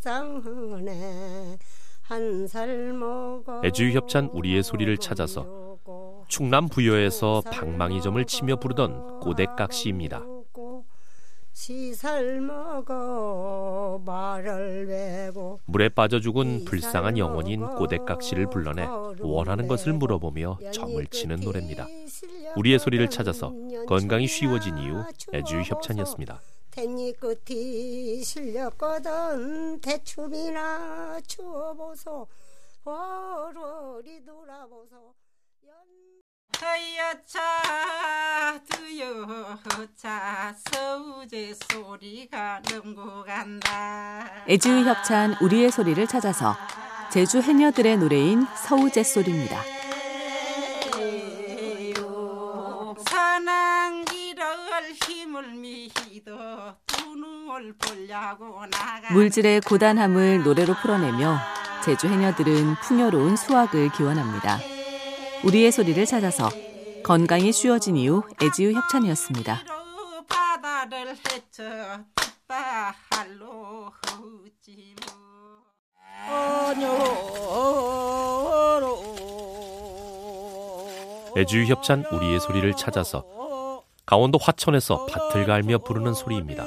불쌍하네 한살 먹어 애주협찬 우리의 소리를 찾아서 충남 부여에서 방망이점을 치며 부르던 고대깍시입니다. 시살 먹어 말을 베고 물에 빠져 죽은 불쌍한 영혼인 꼬대깍시를 불러내 원하는 것을 물어보며 점을 치는 노래입니다. 우리의 소리를 찾아서 건강이 쉬워진 이유 애주 협찬이었습니다. 대니 끝이 실렸거든. 대춤이나 추어보소. 버러리 돌아보소. 허여차 두여차 서우제 소리가 넘고 간다. 애주 협찬 우리의 소리를 찾아서 제주 해녀들의 노래인 서우제 소리입니다. 물질의 고단함을 노래로 풀어내며 제주 해녀들은 풍요로운 수확을 기원합니다. 우리의 소리를 찾아서 건강이 쉬워진 이후 애지우 협찬이었습니다. 바다를 헤쳐 바할로 허우지 애주 협찬 우리의 소리를 찾아서 강원도 화천에서 밭을 갈며 부르는 소리입니다.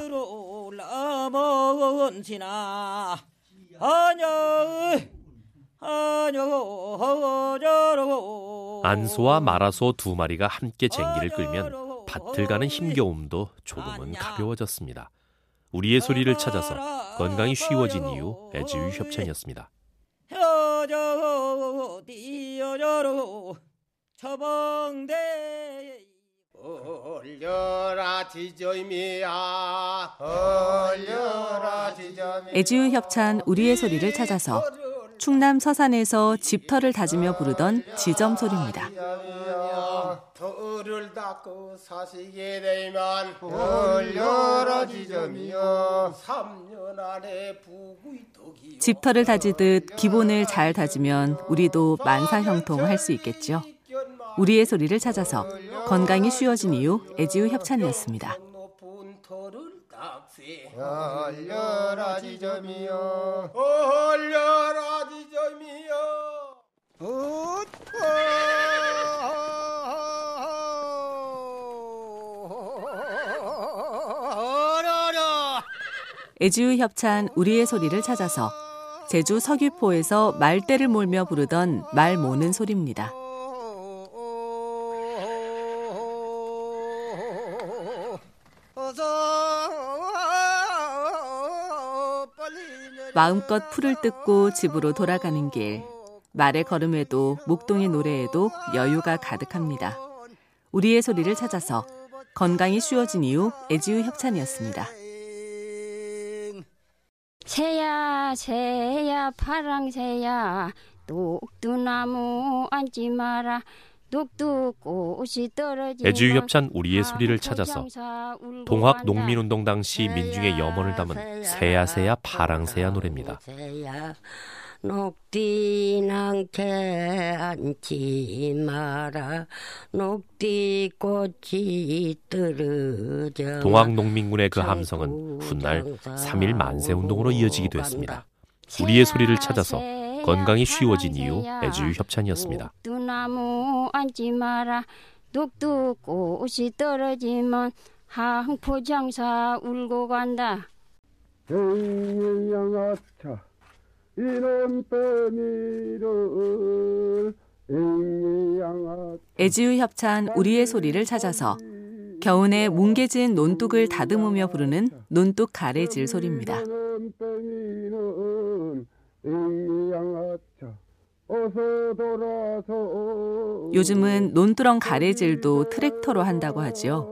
안소와 마라소 두 마리가 함께 쟁기를 끌면 밭을 가는 힘겨움도 조금은 가벼워졌습니다. 우리의 소리를 찾아서 건강이 쉬워진 이유 애지유 협찬이었습니다. 얼려라 지점이야 얼려라 지점이야 애지유 협찬 우리의 소리를 찾아서 충남 서산에서 집터를 다지며 부르던 지점 소리입니다. 터를 닦고 사시게 되면 얼려라 지점이여 3년 안에 부구이 떡이 집터를 다지듯 기본을 잘 다지면 우리도 만사형통할 수 있겠죠. 우리의 소리를 찾아서 건강이 쉬워진 이유 애지우 협찬이었습니다. 지점이여 애지우 협찬 우리의 소리를 찾아서 제주 서귀포에서 말대를 몰며 부르던 말 모는 소리입니다. 마음껏 풀을 뜯고 집으로 돌아가는 길. 말의 걸음에도 목동의 노래에도 여유가 가득합니다. 우리의 소리를 찾아서 건강이 쉬워진 이후 애지우 협찬이었습니다. 새야 새야 파랑새야 녹두나무 앉지 마라 애주유 협찬 우리의 소리를 찾아서 동학 농민운동 당시 민중의 염원을 담은 새야새야 파랑새야 노래입니다. 녹디낭게 앉지 마라. 녹디 꽃이 떨어져 동학 농민군의 그 함성은 훗날 3일 만세 운동으로 이어지기도 했습니다. 우리의 소리를 찾아서 건강이 쉬워진 이유 애주유 협찬이었습니다. 녹두나무 앉지 마라 녹두꽃이 떨어지면 항포장사 울고 간다 양아차 이런 빼미를 양아차 애지우 협찬 우리의 소리를 찾아서 겨우내 뭉개진 논뚝을 다듬으며 부르는 논뚝 가래질 소리입니다. 요즘은 논두렁 가래질도 트랙터로 한다고 하지요.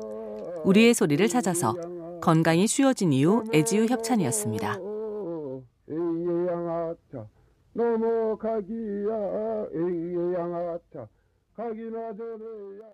우리의 소리를 찾아서 건강이 쉬워진 이후 애지우 협찬이었습니다. 넘어가기야 양아차 가기나 전에야